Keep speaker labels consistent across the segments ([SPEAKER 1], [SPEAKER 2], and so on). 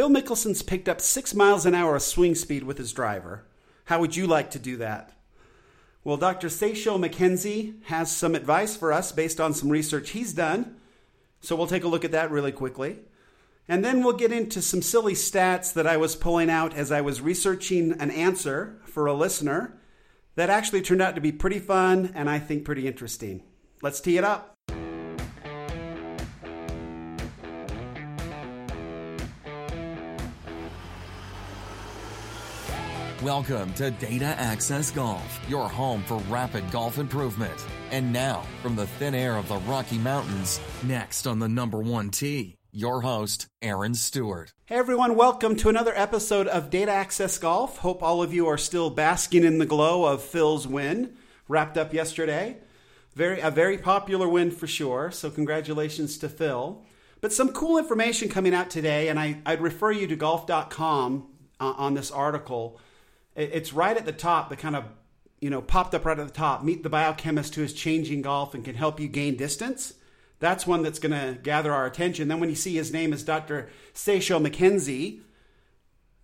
[SPEAKER 1] Phil Mickelson's picked up six miles an hour of swing speed with his driver. How would you like to do that? Well, Dr. Sasho McKenzie has some advice for us based on some research he's done. So we'll take a look at that really quickly. And then we'll get into some silly stats that I was pulling out as I was researching an answer for a listener that actually turned out to be pretty fun and I think pretty interesting. Let's tee it up.
[SPEAKER 2] Welcome to Data Access Golf, your home for rapid golf improvement. And now, from the thin air of the Rocky Mountains, next on the number one tee, your host, Aaron Stewart.
[SPEAKER 1] Hey everyone, welcome to another episode of Data Access Golf. Hope all of you are still basking in the glow of Phil's win, wrapped up yesterday. Very a very popular win for sure. So congratulations to Phil. But some cool information coming out today, and I, I'd refer you to golf.com uh, on this article it's right at the top, the kind of, you know, popped up right at the top. Meet the biochemist who is changing golf and can help you gain distance. That's one that's going to gather our attention. Then when you see his name is Dr. Sasho McKenzie,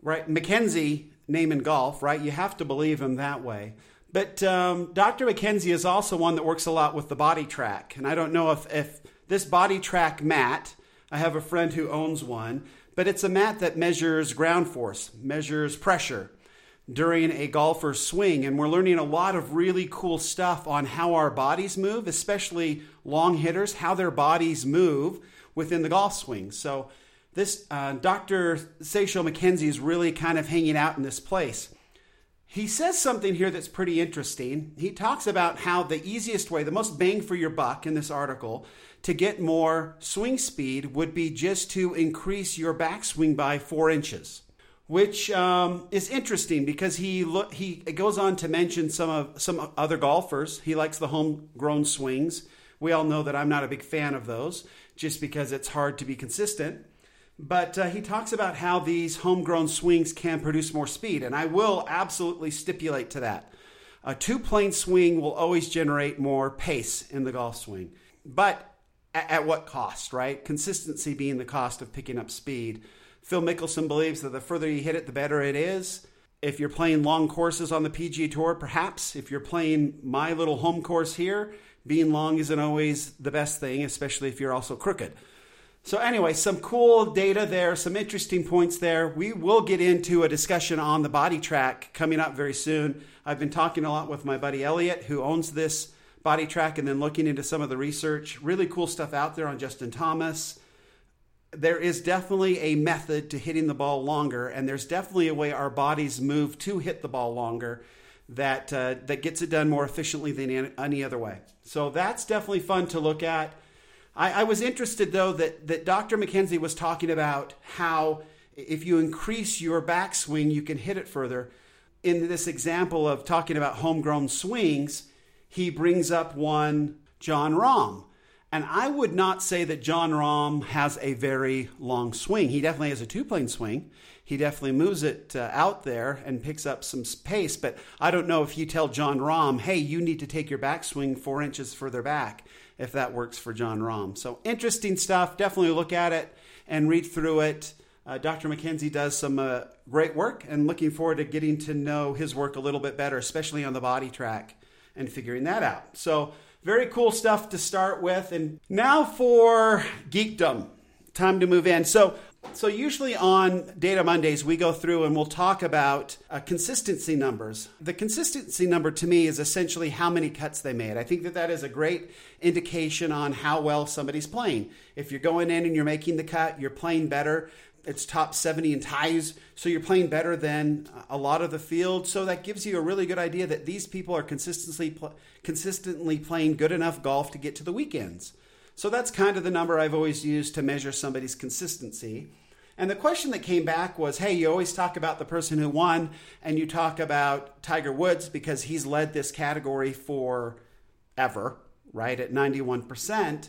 [SPEAKER 1] right? McKenzie, name in golf, right? You have to believe him that way. But um, Dr. McKenzie is also one that works a lot with the BodiTrak, And I don't know if, if this track mat, I have a friend who owns one, but it's a mat that measures ground force, measures pressure, during a golfer's swing. And we're learning a lot of really cool stuff on how our bodies move, especially long hitters, how their bodies move within the golf swing. So, this uh, Dr. Sasho McKenzie is really kind of hanging out in this place. He says something here that's pretty interesting. He talks about how the easiest way, the most bang for your buck in this article, to get more swing speed would be just to increase your backswing by four inches which um, is interesting because he look he goes on to mention some of some other golfers. He likes the homegrown swings. We all know that I'm not a big fan of those, just because it's hard to be consistent. But uh, he talks about how these homegrown swings can produce more speed, and I will absolutely stipulate to that. A two plane swing will always generate more pace in the golf swing, but at, at what cost, right? Consistency being the cost of picking up speed. Phil Mickelson believes that the further you hit it, the better it is. If you're playing long courses on the PGA Tour, perhaps. If you're playing my little home course here, being long isn't always the best thing, especially if you're also crooked. So, anyway, some cool data there, some interesting points there. We will get into a discussion on the BodiTrak coming up very soon. I've been talking a lot with my buddy Elliot, who owns this BodiTrak, and then looking into some of the research. Really cool stuff out there on Justin Thomas there is definitely a method to hitting the ball longer, and there's definitely a way our bodies move to hit the ball longer that uh, that gets it done more efficiently than any other way. So that's definitely fun to look at. I, I was interested though that that Dr. McKenzie was talking about how if you increase your backswing, you can hit it further. In this example of talking about homegrown swings, he brings up one Jon Rahm and I would not say that Jon Rahm has a very long swing. He definitely has a two plane swing. He definitely moves it uh, out there and picks up some pace. But I don't know if you tell Jon Rahm, hey, you need to take your backswing four inches further back, if that works for Jon Rahm. So interesting stuff. Definitely look at it and read through it. Uh, Dr. McKenzie does some uh, great work and looking forward to getting to know his work a little bit better, especially on the BodiTrak and figuring that out. So, very cool stuff to start with. And now for geekdom. Time to move in. So, so usually on Data Mondays, we go through and we'll talk about uh, consistency numbers. The consistency number to me is essentially how many cuts they made. I think that that is a great indication on how well somebody's playing. If you're going in and you're making the cut, you're playing better it's top 70 in ties, so you're playing better than uh, a lot of the field. So that gives you a really good idea that these people are consistently pl- consistently playing good enough golf to get to the weekends. So that's kind of the number I've always used to measure somebody's consistency. And the question that came back was, hey, you always talk about the person who won, and you talk about Tiger Woods because he's led this category for ever, right, at 91%.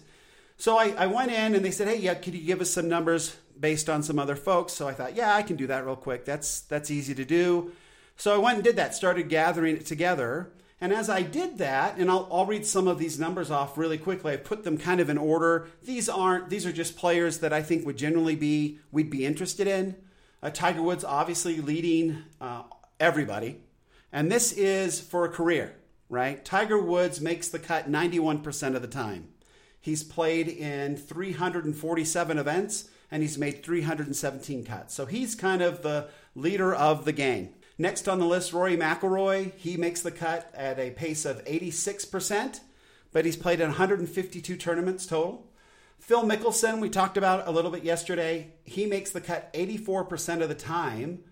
[SPEAKER 1] So I, I went in and they said, hey, yeah, could you give us some numbers based on some other folks. So I thought, yeah, I can do that real quick. That's that's easy to do. So I went and did that, started gathering it together. And as I did that, and I'll, I'll read some of these numbers off really quickly. I put them kind of in order. These aren't; these are just players that I think would generally be we'd be interested in. Uh, Tiger Woods obviously leading uh, everybody. And this is for a career, right? Tiger Woods makes the cut 91% of the time. He's played in 347 events and he's made 317 cuts. So he's kind of the leader of the gang. Next on the list, Rory McIlroy. He makes the cut at a pace of 86%, but he's played in 152 tournaments total. Phil Mickelson, we talked about a little bit yesterday. He makes the cut 84% of the time,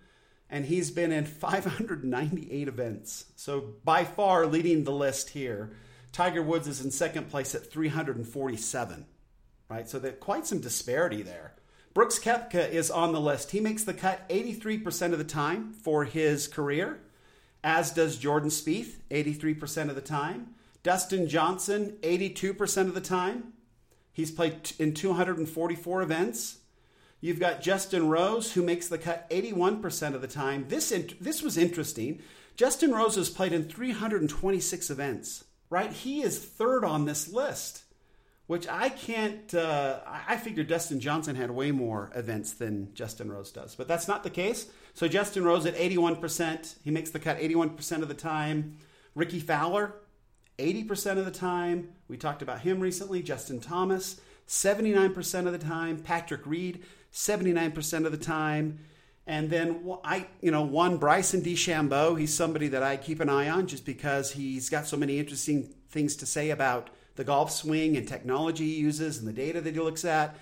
[SPEAKER 1] and he's been in 598 events. So by far leading the list here. Tiger Woods is in second place at 347, right? So there's quite some disparity there. Brooks Koepka is on the list. He makes the cut 83% of the time for his career, as does Jordan Spieth, 83% of the time. Dustin Johnson, 82% of the time. He's played in 244 events. You've got Justin Rose, who makes the cut 81% of the time. This, this was interesting. Justin Rose has played in 326 events, right? He is third on this list which I can't. Uh, I figured Dustin Johnson had way more events than Justin Rose does, but that's not the case. So Justin Rose at 81%, he makes the cut 81% of the time. Rickie Fowler, 80% of the time. We talked about him recently. Justin Thomas, 79% of the time. Patrick Reed, 79% of the time. And then I, you know, one Bryson DeChambeau. He's somebody that I keep an eye on just because he's got so many interesting things to say about the golf swing and technology he uses and the data that he looks at.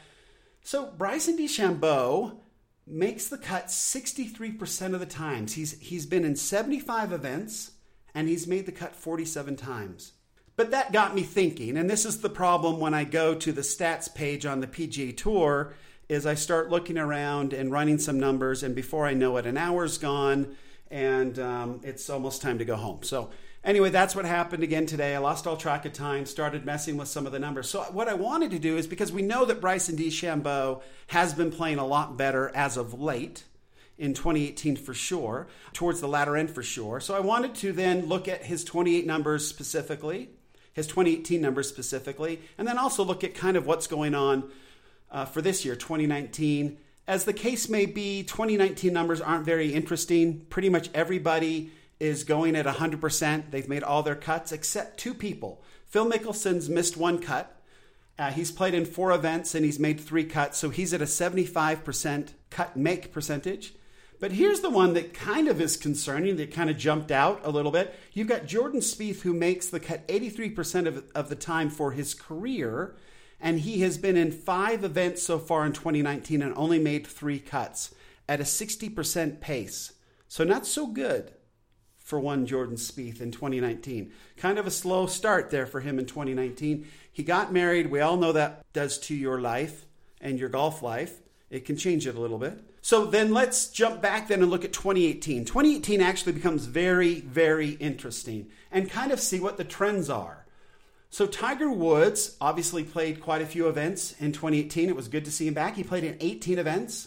[SPEAKER 1] So Bryson DeChambeau makes the cut 63% of the times. He's he's been in 75 events and he's made the cut 47 times. But that got me thinking, and this is the problem when I go to the stats page on the PGA Tour is I start looking around and running some numbers, and before I know it, an hour's gone, and um, it's almost time to go home. So Anyway, that's what happened again today. I lost all track of time, started messing with some of the numbers. So, what I wanted to do is because we know that Bryson DeChambeau has been playing a lot better as of late in 2018 for sure, towards the latter end for sure. So, I wanted to then look at his 28 numbers specifically, his 2018 numbers specifically, and then also look at kind of what's going on uh, for this year, 2019. As the case may be, 2019 numbers aren't very interesting. Pretty much everybody is going at 100%. They've made all their cuts except two people. Phil Mickelson's missed one cut. Uh, he's played in four events and he's made three cuts, so he's at a 75% cut make percentage. But here's the one that kind of is concerning, that kind of jumped out a little bit. You've got Jordan Spieth, who makes the cut 83% of, of the time for his career, and he has been in five events so far in 2019 and only made three cuts at a 60% pace. So, not so good for one Jordan Spieth in 2019. Kind of a slow start there for him in 2019. He got married. We all know that does to your life and your golf life. It can change it a little bit. So then let's jump back then and look at 2018. 2018 actually becomes very, very interesting and kind of see what the trends are. So Tiger Woods obviously played quite a few events in 2018. It was good to see him back. He played in 18 events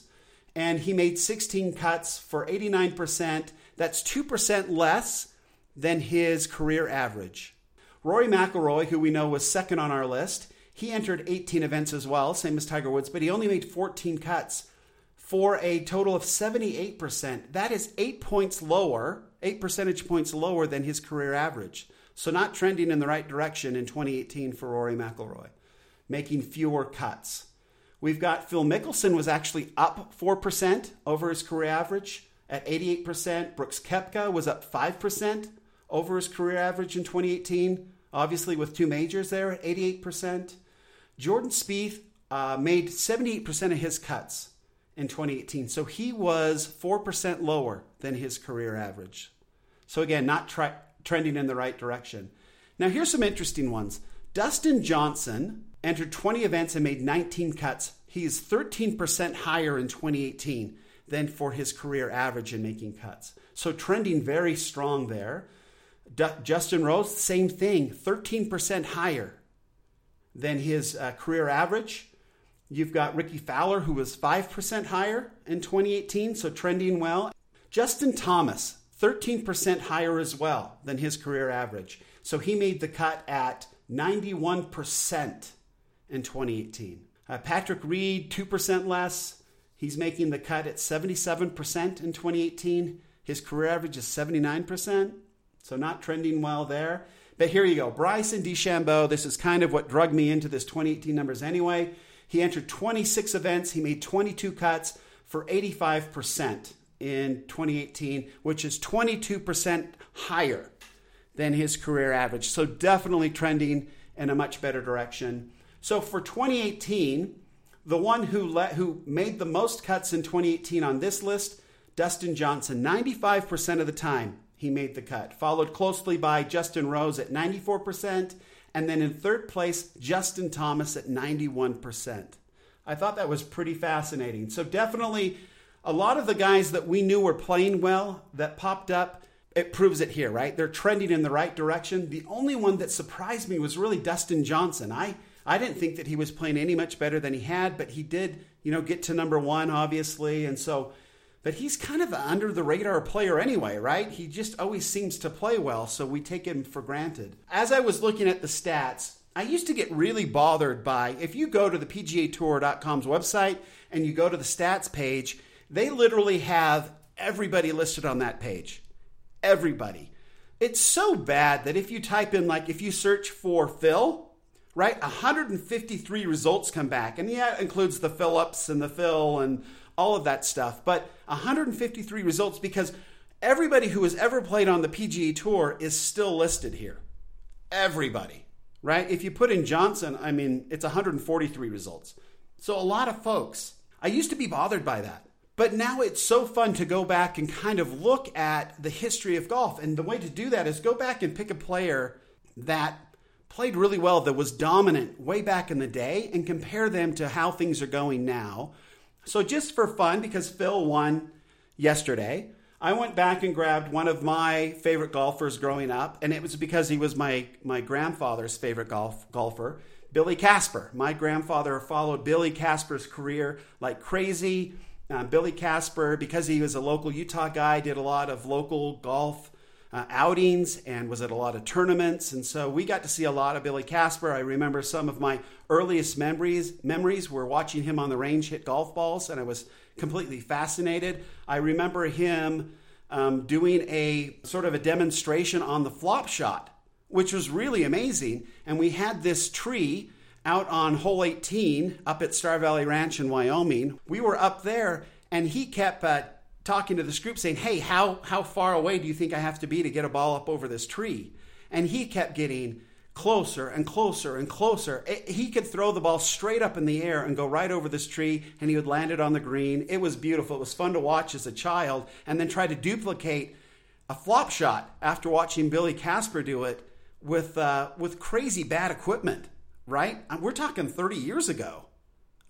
[SPEAKER 1] and he made 16 cuts for 89% that's 2% less than his career average. Rory McIlroy, who we know was second on our list, he entered 18 events as well, same as Tiger Woods, but he only made 14 cuts for a total of 78%. That is 8 points lower, 8 percentage points lower than his career average. So not trending in the right direction in 2018 for Rory McIlroy, making fewer cuts. We've got Phil Mickelson was actually up 4% over his career average at 88%. Brooks Koepka was up 5% over his career average in 2018, obviously with two majors there at 88%. Jordan Spieth uh, made 78% of his cuts in 2018, so he was 4% lower than his career average. So again, not trending in the right direction. Now here's some interesting ones. Dustin Johnson entered 20 events and made 19 cuts. He is 13% higher in 2018 than for his career average in making cuts. So trending very strong there. D- Justin Rose, same thing, 13% higher than his uh, career average. You've got Rickie Fowler, who was 5% higher in 2018, so trending well. Justin Thomas, 13% higher as well than his career average. So he made the cut at 91% in 2018. Uh, Patrick Reed, 2% less He's making the cut at 77% in 2018. His career average is 79%, so not trending well there. But here you go. Bryson DeChambeau, this is kind of what drugged me into this 2018 numbers anyway. He entered 26 events, he made 22 cuts for 85% in 2018, which is 22% higher than his career average. So definitely trending in a much better direction. So for 2018, the one who let, who made the most cuts in 2018 on this list, Dustin Johnson, 95% of the time he made the cut, followed closely by Justin Rose at 94%, and then in third place, Justin Thomas at 91%. I thought that was pretty fascinating. So definitely a lot of the guys that we knew were playing well that popped up, it proves it here, right? They're trending in the right direction. The only one that surprised me was really Dustin Johnson. I I didn't think that he was playing any much better than he had, but he did, you know, get to number 1 obviously, and so but he's kind of an under the radar player anyway, right? He just always seems to play well, so we take him for granted. As I was looking at the stats, I used to get really bothered by if you go to the PGA Tour.com's website and you go to the stats page, they literally have everybody listed on that page. Everybody. It's so bad that if you type in, like, if you search for Phil, right, 153 results come back. And yeah, it includes the Phillips and the Phil and all of that stuff. But 153 results because everybody who has ever played on the PGA Tour is still listed here. Everybody, right? If you put in Johnson, I mean, it's 143 results. So a lot of folks. I used to be bothered by that. But now it's so fun to go back and kind of look at the history of golf. And the way to do that is go back and pick a player that played really well, that was dominant way back in the day, and compare them to how things are going now so, just for fun, because Phil won yesterday, I went back and grabbed one of my favorite golfers growing up, and it was because he was my, my grandfather's favorite golf golfer, Billy Casper. My grandfather followed Billy Casper's career like crazy. Uh, Billy Casper, because he was a local Utah guy, did a lot of local golf uh, outings and was at a lot of tournaments. And so we got to see a lot of Billy Casper. I remember some of my earliest memories memories were watching him on the range hit golf balls, and I was completely fascinated. I remember him um, doing a sort of a demonstration on the flop shot, which was really amazing. And we had this tree out on hole 18 up at Star Valley Ranch in Wyoming. We were up there, and he kept uh, talking to this group saying, Hey, how, how far away do you think I have to be to get a ball up over this tree? And he kept getting closer and closer and closer. It, he could throw the ball straight up in the air and go right over this tree, and he would land it on the green. It was beautiful. It was fun to watch as a child, and then try to duplicate a flop shot after watching Billy Casper do it with uh, with crazy bad equipment. Right? We're talking 30 years ago.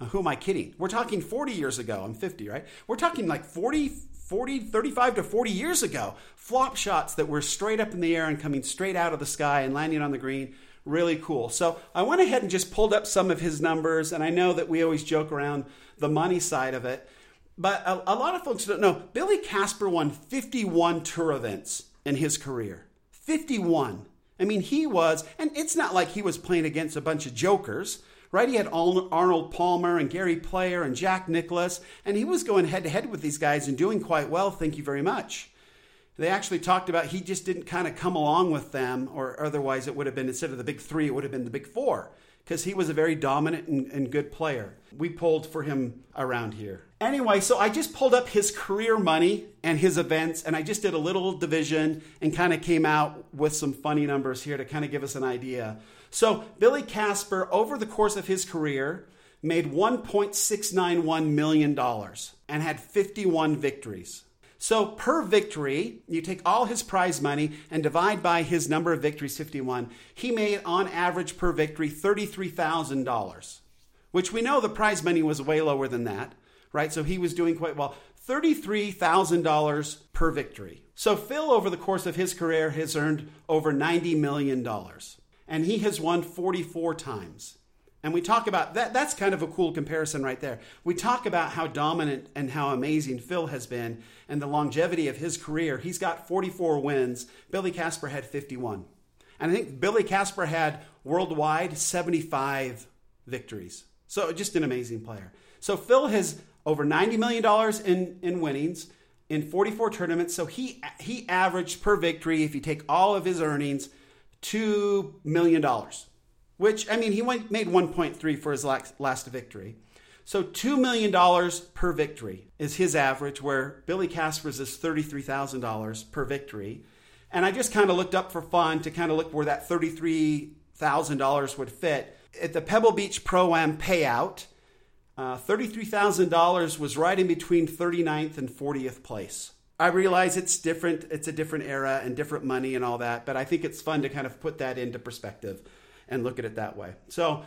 [SPEAKER 1] Uh, who am I kidding? We're talking 40 years ago. I'm 50, right? We're talking like 40, 40, 35 to 40 years ago. Flop shots that were straight up in the air and coming straight out of the sky and landing on the green. Really cool. So I went ahead and just pulled up some of his numbers. And I know that we always joke around the money side of it. But a, a lot of folks don't know Billy Casper won 51 tour events in his career. 51. I mean, he was, and it's not like he was playing against a bunch of jokers right? He had Arnold Palmer and Gary Player and Jack Nicklaus, and he was going head to head with these guys and doing quite well. Thank you very much. They actually talked about he just didn't kind of come along with them, or otherwise it would have been instead of the big three, it would have been the big four, because he was a very dominant and, and good player. We pulled for him around here. Anyway, so I just pulled up his career money and his events, and I just did a little division and kind of came out with some funny numbers here to kind of give us an idea. So Billy Casper, over the course of his career, made $1.691 million and had 51 victories. So per victory, you take all his prize money and divide by his number of victories, 51. He made on average per victory $33,000, which we know the prize money was way lower than that, right? So he was doing quite well. $33,000 per victory. So Phil, over the course of his career, has earned over $90 million and he has won 44 times. And we talk about that. That's kind of a cool comparison right there. We talk about how dominant and how amazing Phil has been and the longevity of his career. He's got 44 wins. Billy Casper had 51. And I think Billy Casper had worldwide 75 victories. So just an amazing player. So Phil has over $90 million in, in winnings in 44 tournaments. So he, he averaged per victory, if you take all of his earnings, $2 million, which, I mean, he went, made 1.3 for his last, last victory. So $2 million per victory is his average, where Billy Casper's is $33,000 per victory. And I just kind of looked up for fun to kind of look where that $33,000 would fit. At the Pebble Beach Pro Am payout, uh, $33,000 was right in between 39th and 40th place. I realize it's different, it's a different era and different money and all that, but I think it's fun to kind of put that into perspective and look at it that way. So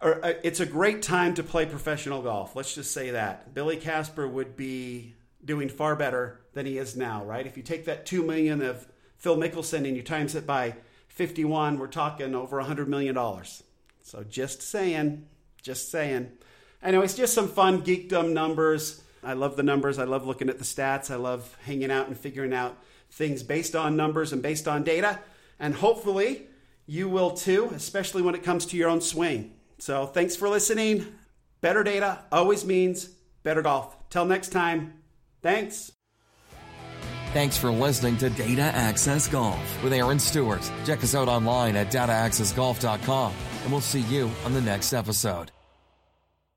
[SPEAKER 1] uh, it's a great time to play professional golf. Let's just say that. Billy Casper would be doing far better than he is now, right? If you take that 2 million of Phil Mickelson and you times it by 51, we're talking over $100 million. So just saying, just saying. Anyway, it's just some fun geekdom numbers. I love the numbers. I love looking at the stats. I love hanging out and figuring out things based on numbers and based on data. And hopefully you will too, especially when it comes to your own swing. So thanks for listening. Better data always means better golf. Till next time, thanks.
[SPEAKER 2] Thanks for listening to Data Access Golf with Aaron Stewart. Check us out online at dataaccessgolf.com, and we'll see you on the next episode.